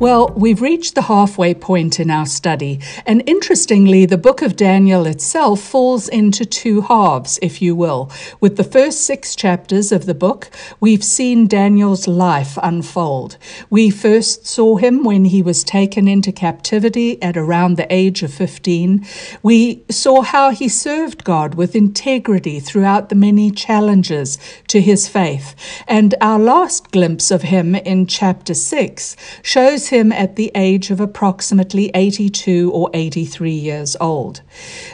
Well, we've reached the halfway point in our study, and interestingly, the book of Daniel itself falls into two halves, if you will. With the first six chapters of the book, we've seen Daniel's life unfold. We first saw him when he was taken into captivity at around the age of 15. We saw how he served God with integrity throughout the many challenges to his faith. And our last glimpse of him in chapter 6 shows him at the age of approximately 82 or 83 years old.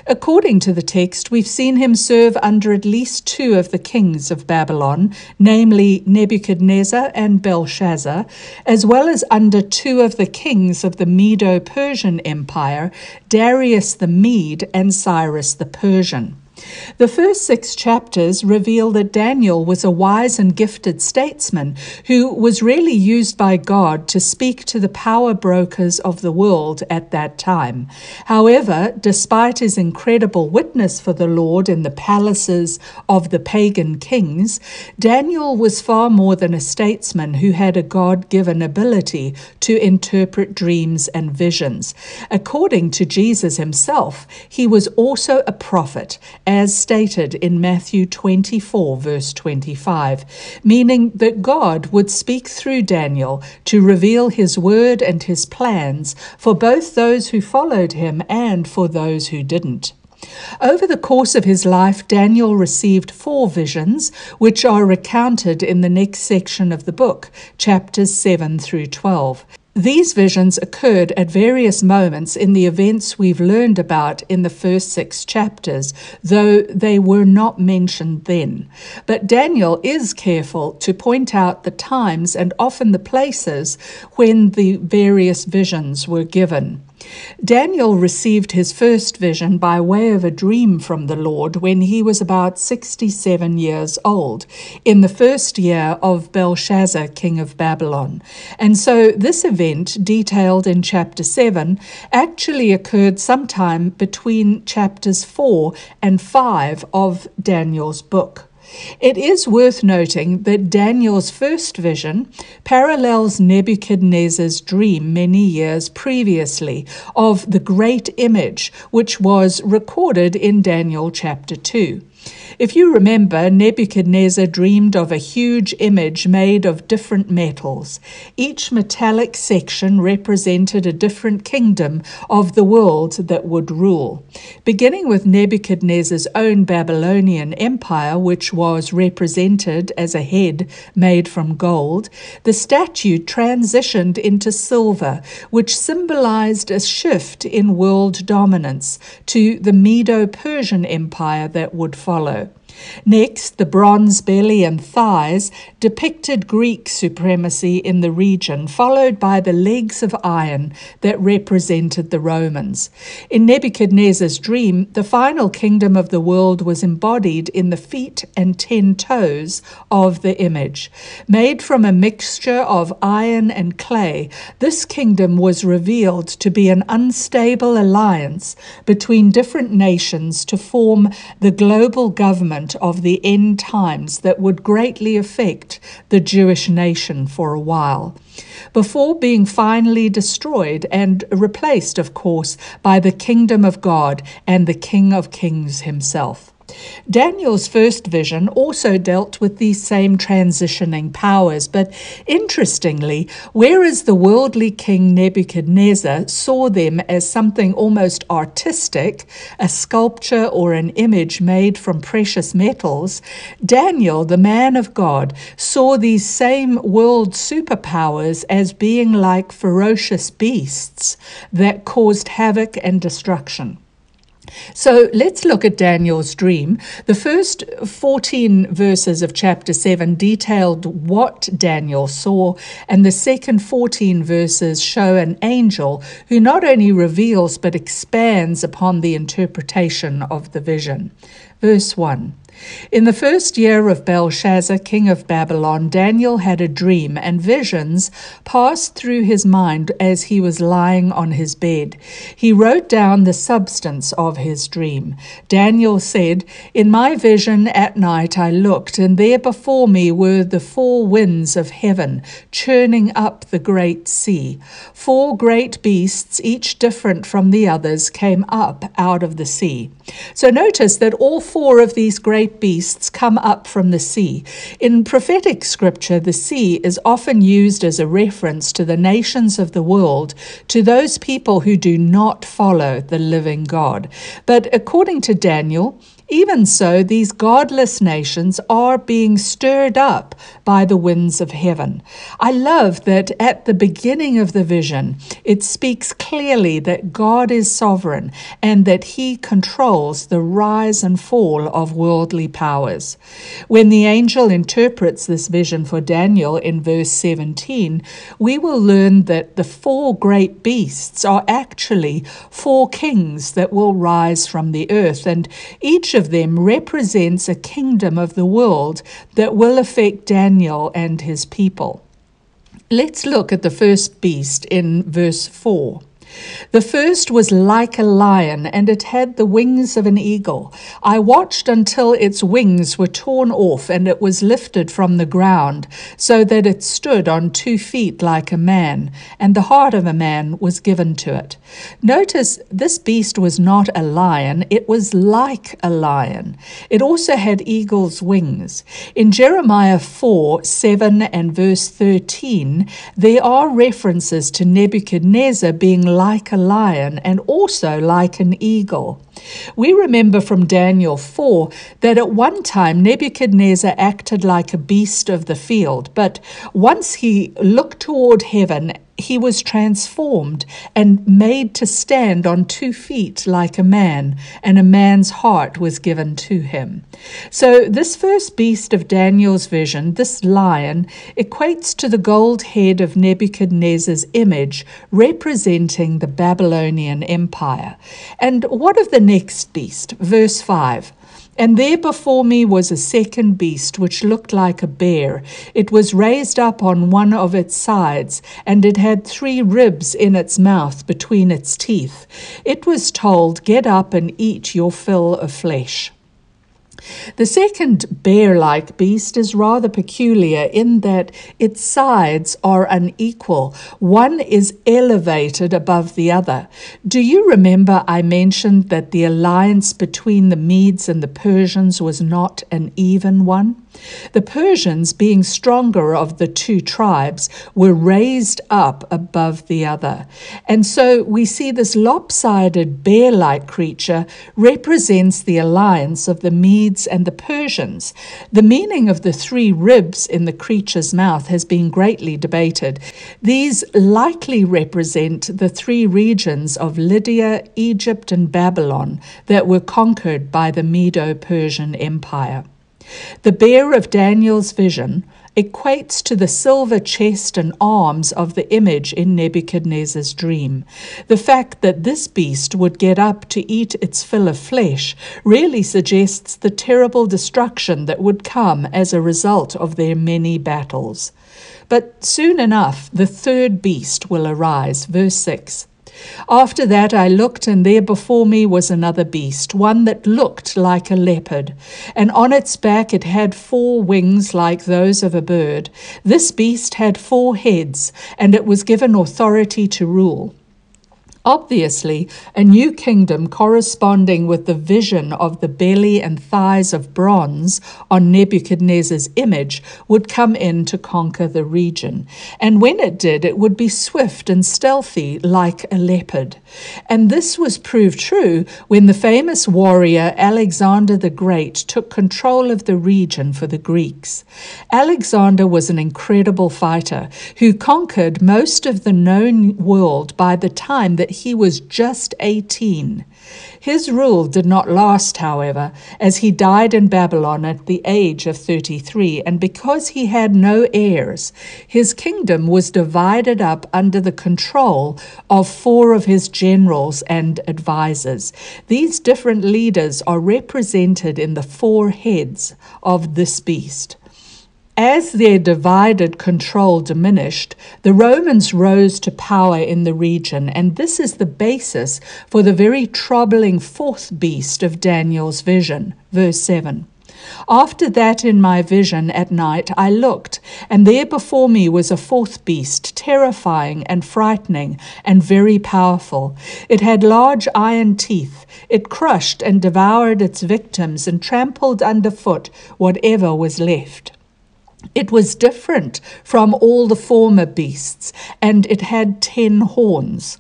According to the text, we've seen him serve under at least two of the kings of Babylon, namely Nebuchadnezzar and Belshazzar, as well as under two of the kings of the Medo Persian Empire, Darius the Mede and Cyrus the Persian. The first six chapters reveal that Daniel was a wise and gifted statesman who was really used by God to speak to the power brokers of the world at that time. However, despite his incredible witness for the Lord in the palaces of the pagan kings, Daniel was far more than a statesman who had a God given ability to interpret dreams and visions. According to Jesus himself, he was also a prophet as stated in Matthew 24, verse 25, meaning that God would speak through Daniel to reveal his word and his plans for both those who followed him and for those who didn't. Over the course of his life, Daniel received four visions, which are recounted in the next section of the book, chapters 7 through 12. These visions occurred at various moments in the events we've learned about in the first six chapters, though they were not mentioned then. But Daniel is careful to point out the times and often the places when the various visions were given. Daniel received his first vision by way of a dream from the Lord when he was about 67 years old, in the first year of Belshazzar, king of Babylon. And so this event, detailed in chapter 7, actually occurred sometime between chapters 4 and 5 of Daniel's book. It is worth noting that Daniel's first vision parallels Nebuchadnezzar's dream many years previously of the great image, which was recorded in Daniel chapter 2. If you remember, Nebuchadnezzar dreamed of a huge image made of different metals. Each metallic section represented a different kingdom of the world that would rule. Beginning with Nebuchadnezzar's own Babylonian empire, which was represented as a head made from gold, the statue transitioned into silver, which symbolized a shift in world dominance to the Medo Persian Empire that would follow. Next, the bronze belly and thighs depicted Greek supremacy in the region, followed by the legs of iron that represented the Romans. In Nebuchadnezzar's dream, the final kingdom of the world was embodied in the feet and ten toes of the image. Made from a mixture of iron and clay, this kingdom was revealed to be an unstable alliance between different nations to form the global government of the end times that would greatly affect the Jewish nation for a while, before being finally destroyed and replaced, of course, by the kingdom of God and the King of Kings himself. Daniel's first vision also dealt with these same transitioning powers, but interestingly, whereas the worldly king Nebuchadnezzar saw them as something almost artistic, a sculpture or an image made from precious metals, Daniel, the man of God, saw these same world superpowers as being like ferocious beasts that caused havoc and destruction. So let's look at Daniel's dream. The first 14 verses of chapter 7 detailed what Daniel saw, and the second 14 verses show an angel who not only reveals but expands upon the interpretation of the vision. Verse 1 In the first year of Belshazzar, king of Babylon, Daniel had a dream, and visions passed through his mind as he was lying on his bed. He wrote down the substance of his dream. Daniel said, In my vision at night I looked, and there before me were the four winds of heaven, churning up the great sea. Four great beasts, each different from the others, came up out of the sea. So notice that all four of these great beasts come up from the sea. In prophetic scripture, the sea is often used as a reference to the nations of the world, to those people who do not follow the living God. But according to Daniel, even so, these godless nations are being stirred up by the winds of heaven. I love that at the beginning of the vision, it speaks clearly that God is sovereign and that he controls the rise and fall of worldly powers. When the angel interprets this vision for Daniel in verse 17, we will learn that the four great beasts are actually four kings that will rise from the earth, and each of them represents a kingdom of the world that will affect Daniel and his people. Let's look at the first beast in verse 4. The first was like a lion, and it had the wings of an eagle. I watched until its wings were torn off, and it was lifted from the ground, so that it stood on two feet like a man, and the heart of a man was given to it. Notice this beast was not a lion, it was like a lion. It also had eagle's wings. In Jeremiah 4 7 and verse 13, there are references to Nebuchadnezzar being like a lion and also like an eagle. We remember from Daniel 4 that at one time Nebuchadnezzar acted like a beast of the field, but once he looked toward heaven he was transformed and made to stand on two feet like a man, and a man's heart was given to him. So, this first beast of Daniel's vision, this lion, equates to the gold head of Nebuchadnezzar's image, representing the Babylonian Empire. And what of the next beast? Verse 5 and there before me was a second beast, which looked like a bear. It was raised up on one of its sides, and it had three ribs in its mouth between its teeth. It was told, Get up and eat your fill of flesh. The second bear like beast is rather peculiar in that its sides are unequal. One is elevated above the other. Do you remember I mentioned that the alliance between the Medes and the Persians was not an even one? The Persians, being stronger of the two tribes, were raised up above the other. And so we see this lopsided bear like creature represents the alliance of the Medes and the Persians. The meaning of the three ribs in the creature's mouth has been greatly debated. These likely represent the three regions of Lydia, Egypt, and Babylon that were conquered by the Medo Persian Empire. The bear of Daniel's vision equates to the silver chest and arms of the image in Nebuchadnezzar's dream. The fact that this beast would get up to eat its fill of flesh really suggests the terrible destruction that would come as a result of their many battles. But soon enough, the third beast will arise. Verse 6. After that I looked, and there before me was another beast, one that looked like a leopard, and on its back it had four wings like those of a bird. This beast had four heads, and it was given authority to rule. Obviously, a new kingdom corresponding with the vision of the belly and thighs of bronze on Nebuchadnezzar's image would come in to conquer the region. And when it did, it would be swift and stealthy like a leopard. And this was proved true when the famous warrior Alexander the Great took control of the region for the Greeks. Alexander was an incredible fighter who conquered most of the known world by the time that he was just 18. His rule did not last, however, as he died in Babylon at the age of 33, and because he had no heirs, his kingdom was divided up under the control of four of his generals and advisers. These different leaders are represented in the four heads of this beast. As their divided control diminished, the Romans rose to power in the region, and this is the basis for the very troubling fourth beast of Daniel's vision. Verse 7. After that, in my vision at night, I looked, and there before me was a fourth beast, terrifying and frightening and very powerful. It had large iron teeth. It crushed and devoured its victims and trampled underfoot whatever was left. It was different from all the former beasts, and it had ten horns.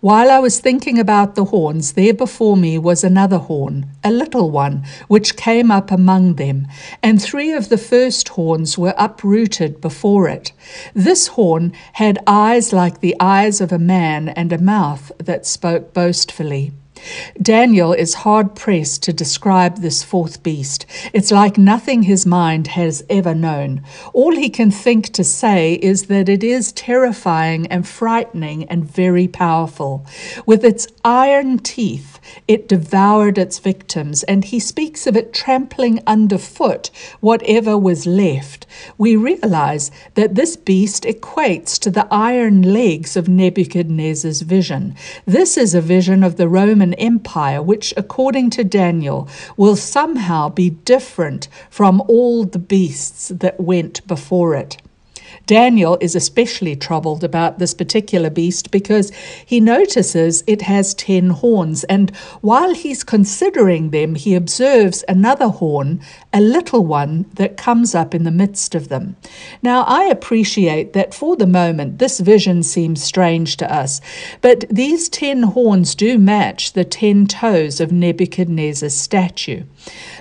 While I was thinking about the horns, there before me was another horn, a little one, which came up among them, and three of the first horns were uprooted before it. This horn had eyes like the eyes of a man, and a mouth that spoke boastfully. Daniel is hard pressed to describe this fourth beast. It's like nothing his mind has ever known. All he can think to say is that it is terrifying and frightening and very powerful. With its iron teeth, it devoured its victims, and he speaks of it trampling underfoot whatever was left. We realize that this beast equates to the iron legs of Nebuchadnezzar's vision. This is a vision of the Roman Empire, which, according to Daniel, will somehow be different from all the beasts that went before it. Daniel is especially troubled about this particular beast because he notices it has ten horns, and while he's considering them, he observes another horn, a little one, that comes up in the midst of them. Now, I appreciate that for the moment this vision seems strange to us, but these ten horns do match the ten toes of Nebuchadnezzar's statue.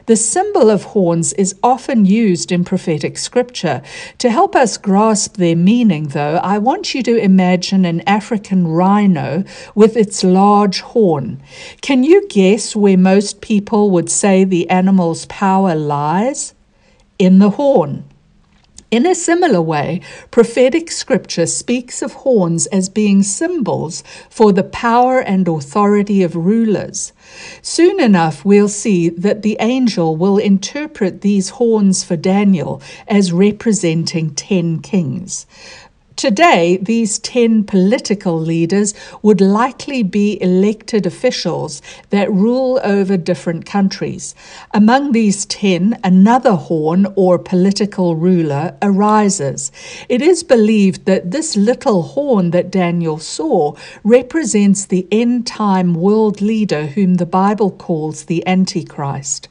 The symbol of horns is often used in prophetic scripture. To help us grasp their meaning, though, I want you to imagine an African rhino with its large horn. Can you guess where most people would say the animal's power lies? In the horn. In a similar way, prophetic scripture speaks of horns as being symbols for the power and authority of rulers. Soon enough, we'll see that the angel will interpret these horns for Daniel as representing ten kings. Today, these 10 political leaders would likely be elected officials that rule over different countries. Among these 10, another horn or political ruler arises. It is believed that this little horn that Daniel saw represents the end time world leader whom the Bible calls the Antichrist.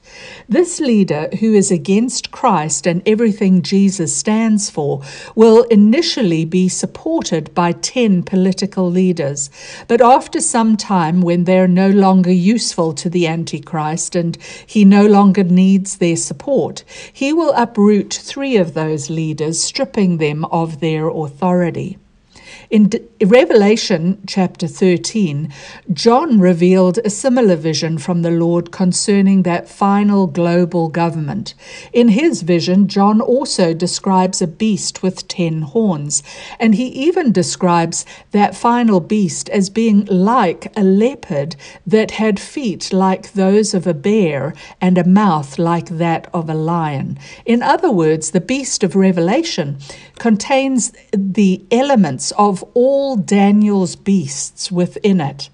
This leader, who is against Christ and everything Jesus stands for, will initially be supported by 10 political leaders. But after some time, when they're no longer useful to the Antichrist and he no longer needs their support, he will uproot three of those leaders, stripping them of their authority. In Revelation chapter 13, John revealed a similar vision from the Lord concerning that final global government. In his vision, John also describes a beast with ten horns, and he even describes that final beast as being like a leopard that had feet like those of a bear and a mouth like that of a lion. In other words, the beast of Revelation contains the elements of all Daniel's beasts within it.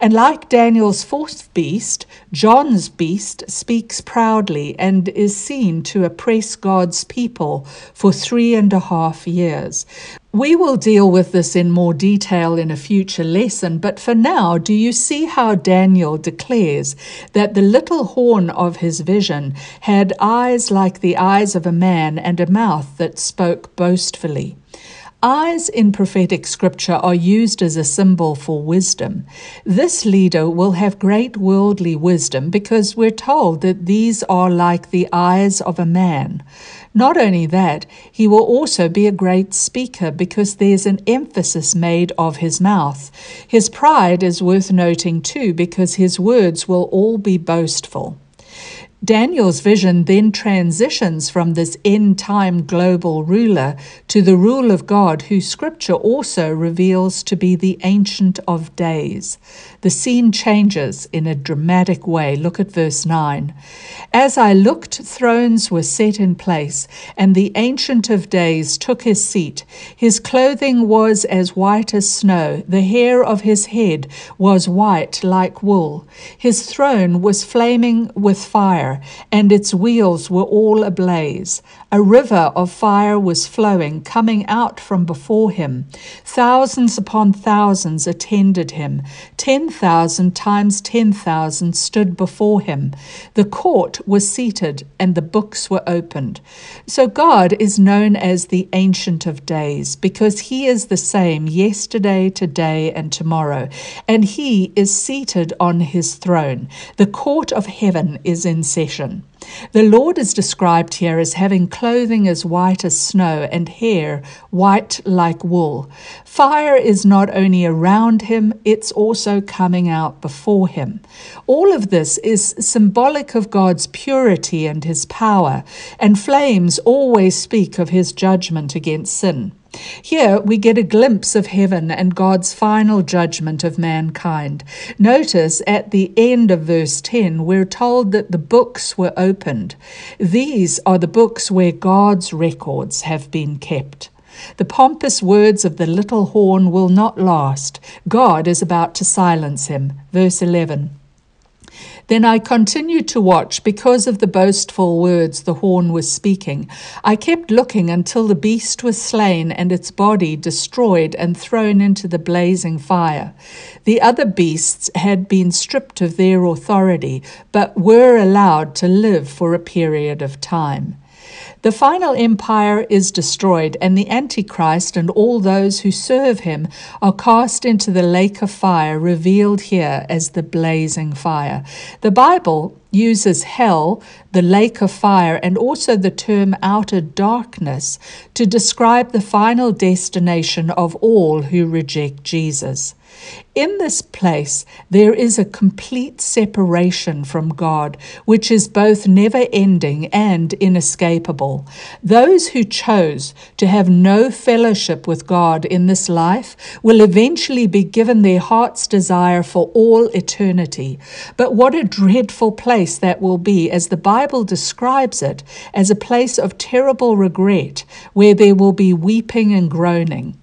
And like Daniel's fourth beast, John's beast speaks proudly and is seen to oppress God's people for three and a half years. We will deal with this in more detail in a future lesson, but for now, do you see how Daniel declares that the little horn of his vision had eyes like the eyes of a man and a mouth that spoke boastfully? Eyes in prophetic scripture are used as a symbol for wisdom. This leader will have great worldly wisdom because we're told that these are like the eyes of a man. Not only that, he will also be a great speaker because there's an emphasis made of his mouth. His pride is worth noting too because his words will all be boastful. Daniel's vision then transitions from this end time global ruler to the rule of God, who scripture also reveals to be the Ancient of Days. The scene changes in a dramatic way. Look at verse 9. As I looked, thrones were set in place, and the Ancient of Days took his seat. His clothing was as white as snow, the hair of his head was white like wool. His throne was flaming with fire fire, and its wheels were all ablaze. A river of fire was flowing, coming out from before him. Thousands upon thousands attended him. Ten thousand times ten thousand stood before him. The court was seated, and the books were opened. So God is known as the Ancient of Days, because he is the same yesterday, today, and tomorrow, and he is seated on his throne. The court of heaven is in session. The Lord is described here as having clothing as white as snow and hair white like wool. Fire is not only around him, it's also coming out before him. All of this is symbolic of God's purity and his power, and flames always speak of his judgment against sin. Here we get a glimpse of heaven and God's final judgment of mankind. Notice at the end of verse 10, we're told that the books were opened. These are the books where God's records have been kept. The pompous words of the little horn will not last. God is about to silence him. Verse 11. Then I continued to watch because of the boastful words the horn was speaking. I kept looking until the beast was slain and its body destroyed and thrown into the blazing fire. The other beasts had been stripped of their authority, but were allowed to live for a period of time. The final empire is destroyed, and the Antichrist and all those who serve him are cast into the lake of fire, revealed here as the blazing fire. The Bible uses hell, the lake of fire, and also the term outer darkness to describe the final destination of all who reject Jesus. In this place, there is a complete separation from God, which is both never ending and inescapable. Those who chose to have no fellowship with God in this life will eventually be given their heart's desire for all eternity. But what a dreadful place that will be, as the Bible describes it, as a place of terrible regret, where there will be weeping and groaning.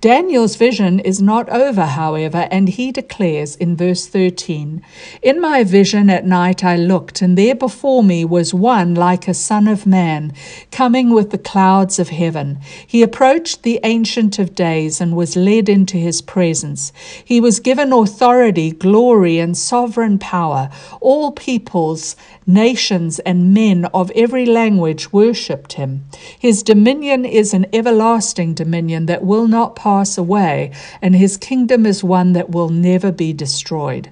Daniel's vision is not over, however, and he declares in verse 13 In my vision at night I looked, and there before me was one like a son of man, coming with the clouds of heaven. He approached the Ancient of Days and was led into his presence. He was given authority, glory, and sovereign power. All peoples, nations, and men of every language worshipped him. His dominion is an everlasting dominion that will not pass away, and his kingdom is one that will never be destroyed.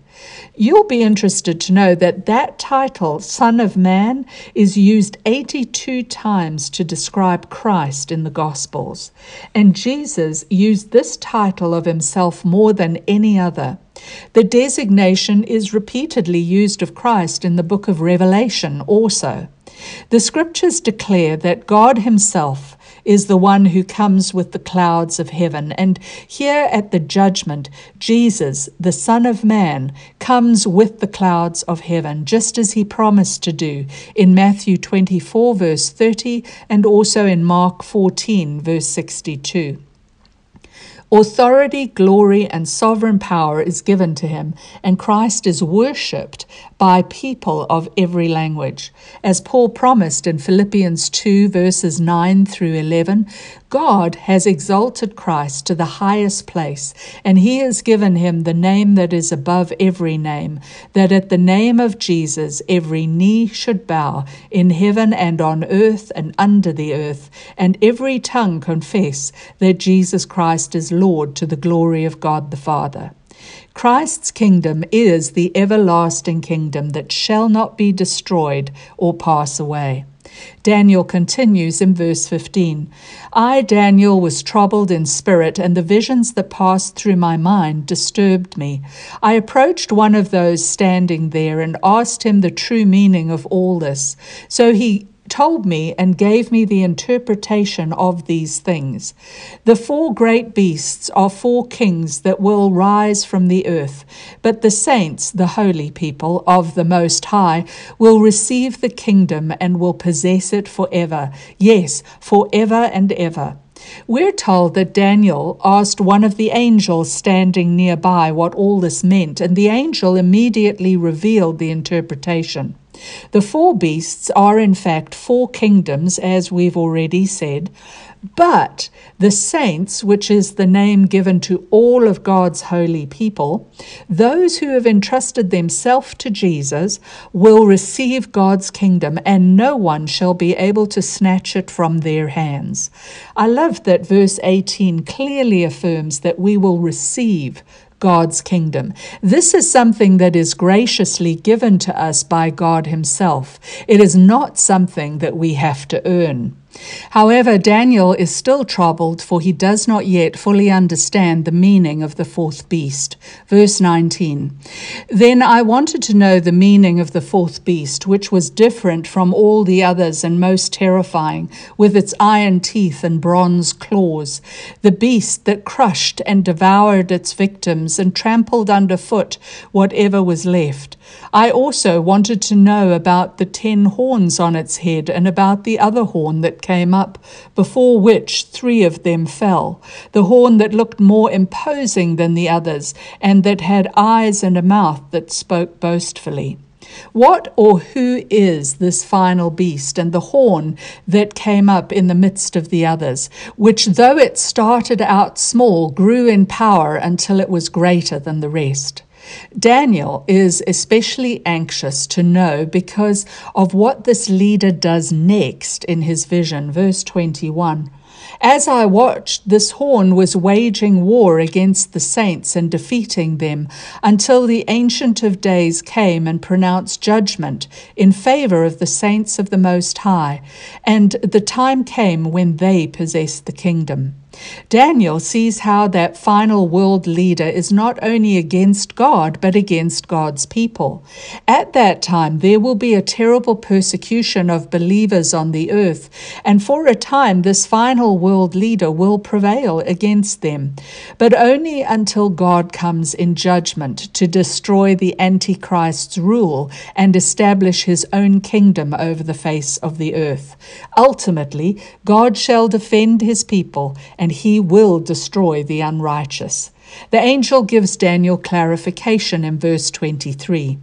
You'll be interested to know that that title, Son of Man, is used 82 times to describe Christ in the Gospels. And Jesus used this title of himself more than any other. The designation is repeatedly used of Christ in the book of Revelation also. The scriptures declare that God Himself is the one who comes with the clouds of heaven. And here at the judgment, Jesus, the Son of Man, comes with the clouds of heaven, just as he promised to do in Matthew 24, verse 30, and also in Mark 14, verse 62. Authority, glory, and sovereign power is given to him, and Christ is worshipped by people of every language. As Paul promised in Philippians 2, verses 9 through 11, God has exalted Christ to the highest place, and he has given him the name that is above every name, that at the name of Jesus every knee should bow, in heaven and on earth and under the earth, and every tongue confess that Jesus Christ is Lord to the glory of God the Father. Christ's kingdom is the everlasting kingdom that shall not be destroyed or pass away. Daniel continues in verse 15 I, Daniel, was troubled in spirit, and the visions that passed through my mind disturbed me. I approached one of those standing there and asked him the true meaning of all this. So he told me and gave me the interpretation of these things. The four great beasts are four kings that will rise from the earth, but the saints, the holy people of the Most High, will receive the kingdom and will possess it forever. Yes, forever and ever. We're told that Daniel asked one of the angels standing nearby what all this meant, and the angel immediately revealed the interpretation. The four beasts are, in fact, four kingdoms, as we've already said, but the saints, which is the name given to all of God's holy people, those who have entrusted themselves to Jesus, will receive God's kingdom, and no one shall be able to snatch it from their hands. I love that verse 18 clearly affirms that we will receive God's kingdom. This is something that is graciously given to us by God Himself. It is not something that we have to earn. However, Daniel is still troubled, for he does not yet fully understand the meaning of the fourth beast. Verse 19 Then I wanted to know the meaning of the fourth beast, which was different from all the others and most terrifying, with its iron teeth and bronze claws, the beast that crushed and devoured its victims and trampled underfoot whatever was left. I also wanted to know about the ten horns on its head and about the other horn that came up, before which three of them fell, the horn that looked more imposing than the others, and that had eyes and a mouth that spoke boastfully. What or who is this final beast and the horn that came up in the midst of the others, which, though it started out small, grew in power until it was greater than the rest? Daniel is especially anxious to know because of what this leader does next in his vision. Verse 21. As I watched, this horn was waging war against the saints and defeating them until the Ancient of Days came and pronounced judgment in favor of the saints of the Most High, and the time came when they possessed the kingdom. Daniel sees how that final world leader is not only against God, but against God's people. At that time, there will be a terrible persecution of believers on the earth, and for a time, this final world leader will prevail against them, but only until God comes in judgment to destroy the Antichrist's rule and establish his own kingdom over the face of the earth. Ultimately, God shall defend his people and he will destroy the unrighteous. The angel gives Daniel clarification in verse 23.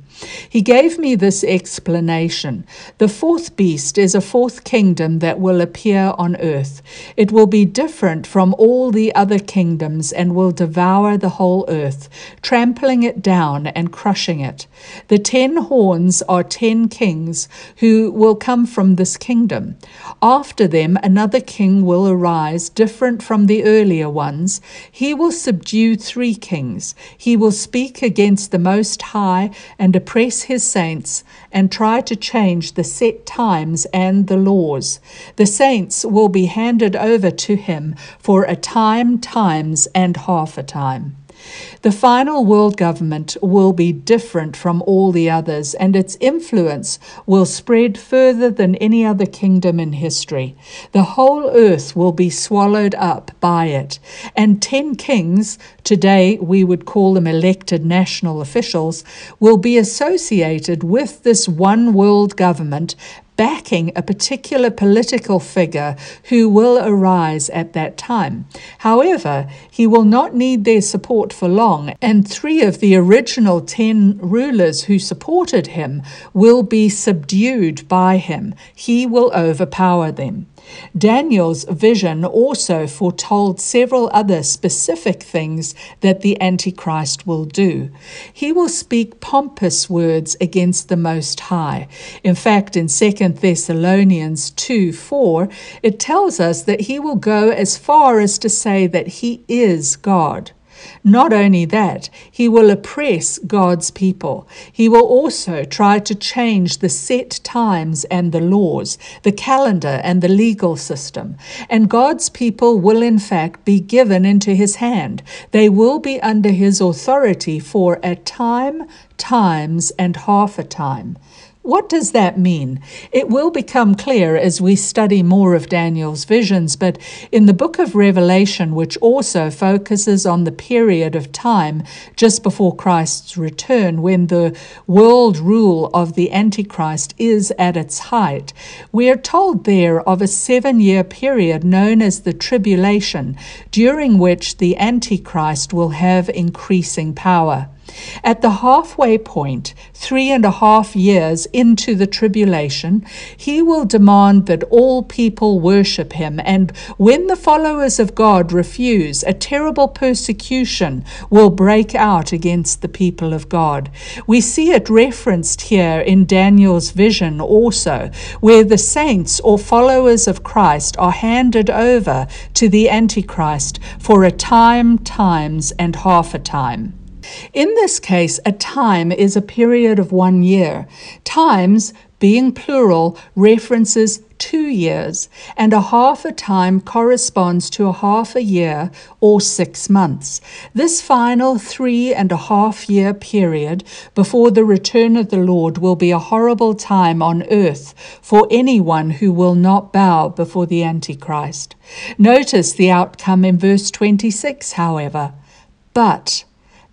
He gave me this explanation. The fourth beast is a fourth kingdom that will appear on earth. It will be different from all the other kingdoms and will devour the whole earth, trampling it down and crushing it. The ten horns are ten kings who will come from this kingdom. After them, another king will arise, different from the earlier ones. He will subdue three kings. He will speak against the Most High and oppress his saints and try to change the set times and the laws. The saints will be handed over to him for a time, times, and half a time. The final world government will be different from all the others, and its influence will spread further than any other kingdom in history. The whole earth will be swallowed up by it, and ten kings, today we would call them elected national officials, will be associated with this one world government backing a particular political figure who will arise at that time. However, he will not need their support for long, and three of the original ten rulers who supported him will be subdued by him. He will overpower them. Daniel's vision also foretold several other specific things that the Antichrist will do. He will speak pompous words against the Most High. In fact, in 2 Thessalonians 2 4, it tells us that he will go as far as to say that he is God. Not only that, he will oppress God's people. He will also try to change the set times and the laws, the calendar and the legal system. And God's people will, in fact, be given into his hand. They will be under his authority for a time, times, and half a time. What does that mean? It will become clear as we study more of Daniel's visions, but in the book of Revelation, which also focuses on the period of time just before Christ's return, when the world rule of the Antichrist is at its height, we are told there of a seven year period known as the tribulation, during which the Antichrist will have increasing power. At the halfway point, three and a half years into the tribulation, he will demand that all people worship him, and when the followers of God refuse, a terrible persecution will break out against the people of God. We see it referenced here in Daniel's vision also, where the saints or followers of Christ are handed over to the Antichrist for a time, times, and half a time. In this case, a time is a period of one year. Times, being plural, references two years, and a half a time corresponds to a half a year or six months. This final three and a half year period before the return of the Lord will be a horrible time on earth for anyone who will not bow before the Antichrist. Notice the outcome in verse 26, however. But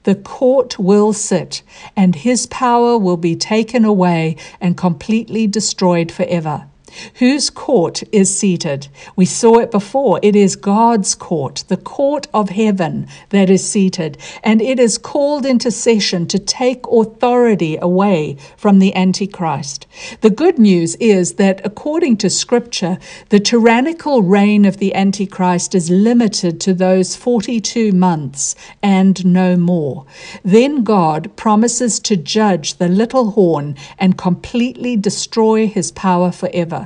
the court will sit, and his power will be taken away and completely destroyed forever. Whose court is seated? We saw it before. It is God's court, the court of heaven that is seated, and it is called into session to take authority away from the Antichrist. The good news is that according to Scripture, the tyrannical reign of the Antichrist is limited to those 42 months and no more. Then God promises to judge the little horn and completely destroy his power forever.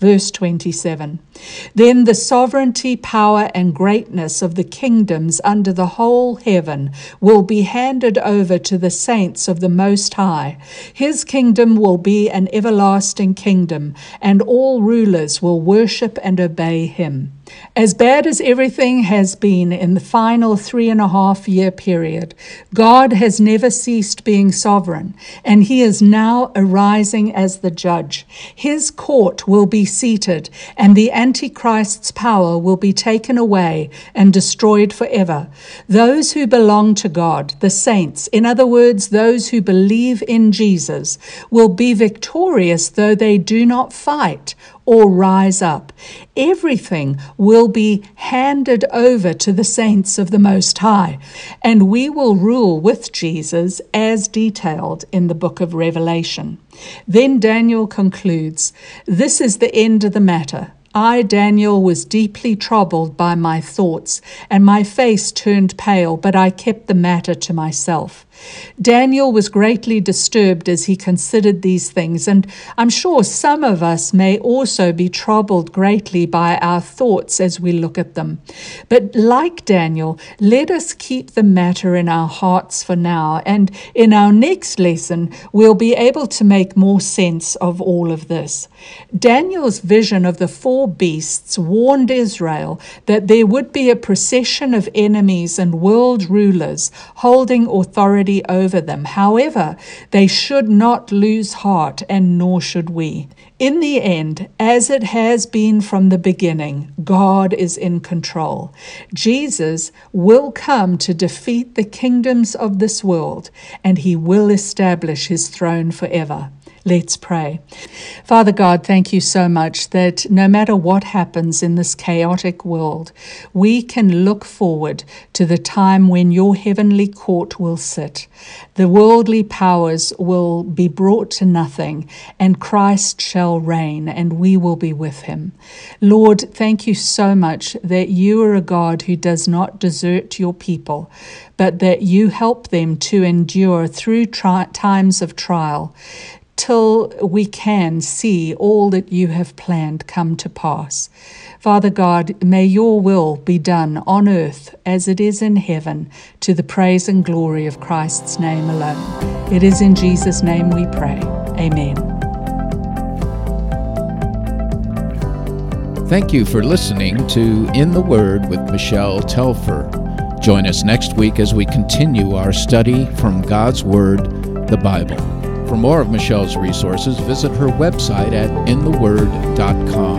Verse 27 Then the sovereignty, power, and greatness of the kingdoms under the whole heaven will be handed over to the saints of the Most High. His kingdom will be an everlasting kingdom, and all rulers will worship and obey him. As bad as everything has been in the final three and a half year period, God has never ceased being sovereign, and He is now arising as the judge. His court will be seated, and the Antichrist's power will be taken away and destroyed forever. Those who belong to God, the saints, in other words, those who believe in Jesus, will be victorious though they do not fight or rise up. Everything will be handed over to the saints of the Most High, and we will rule with Jesus as detailed in the book of Revelation. Then Daniel concludes This is the end of the matter. I, Daniel, was deeply troubled by my thoughts, and my face turned pale, but I kept the matter to myself. Daniel was greatly disturbed as he considered these things, and I'm sure some of us may also be troubled greatly by our thoughts as we look at them. But like Daniel, let us keep the matter in our hearts for now, and in our next lesson, we'll be able to make more sense of all of this. Daniel's vision of the four beasts warned Israel that there would be a procession of enemies and world rulers holding authority over them. However, they should not lose heart, and nor should we. In the end, as it has been from the beginning, God is in control. Jesus will come to defeat the kingdoms of this world, and he will establish his throne forever. Let's pray. Father God, thank you so much that no matter what happens in this chaotic world, we can look forward to the time when your heavenly court will sit. The worldly powers will be brought to nothing, and Christ shall reign, and we will be with him. Lord, thank you so much that you are a God who does not desert your people, but that you help them to endure through tri- times of trial till we can see all that you have planned come to pass. Father God, may your will be done on earth as it is in heaven, to the praise and glory of Christ's name alone. It is in Jesus' name we pray. Amen. Thank you for listening to In the Word with Michele Telfer. Join us next week as we continue our study from God's Word, the Bible. For more of Michele's resources, visit her website at intheword.com.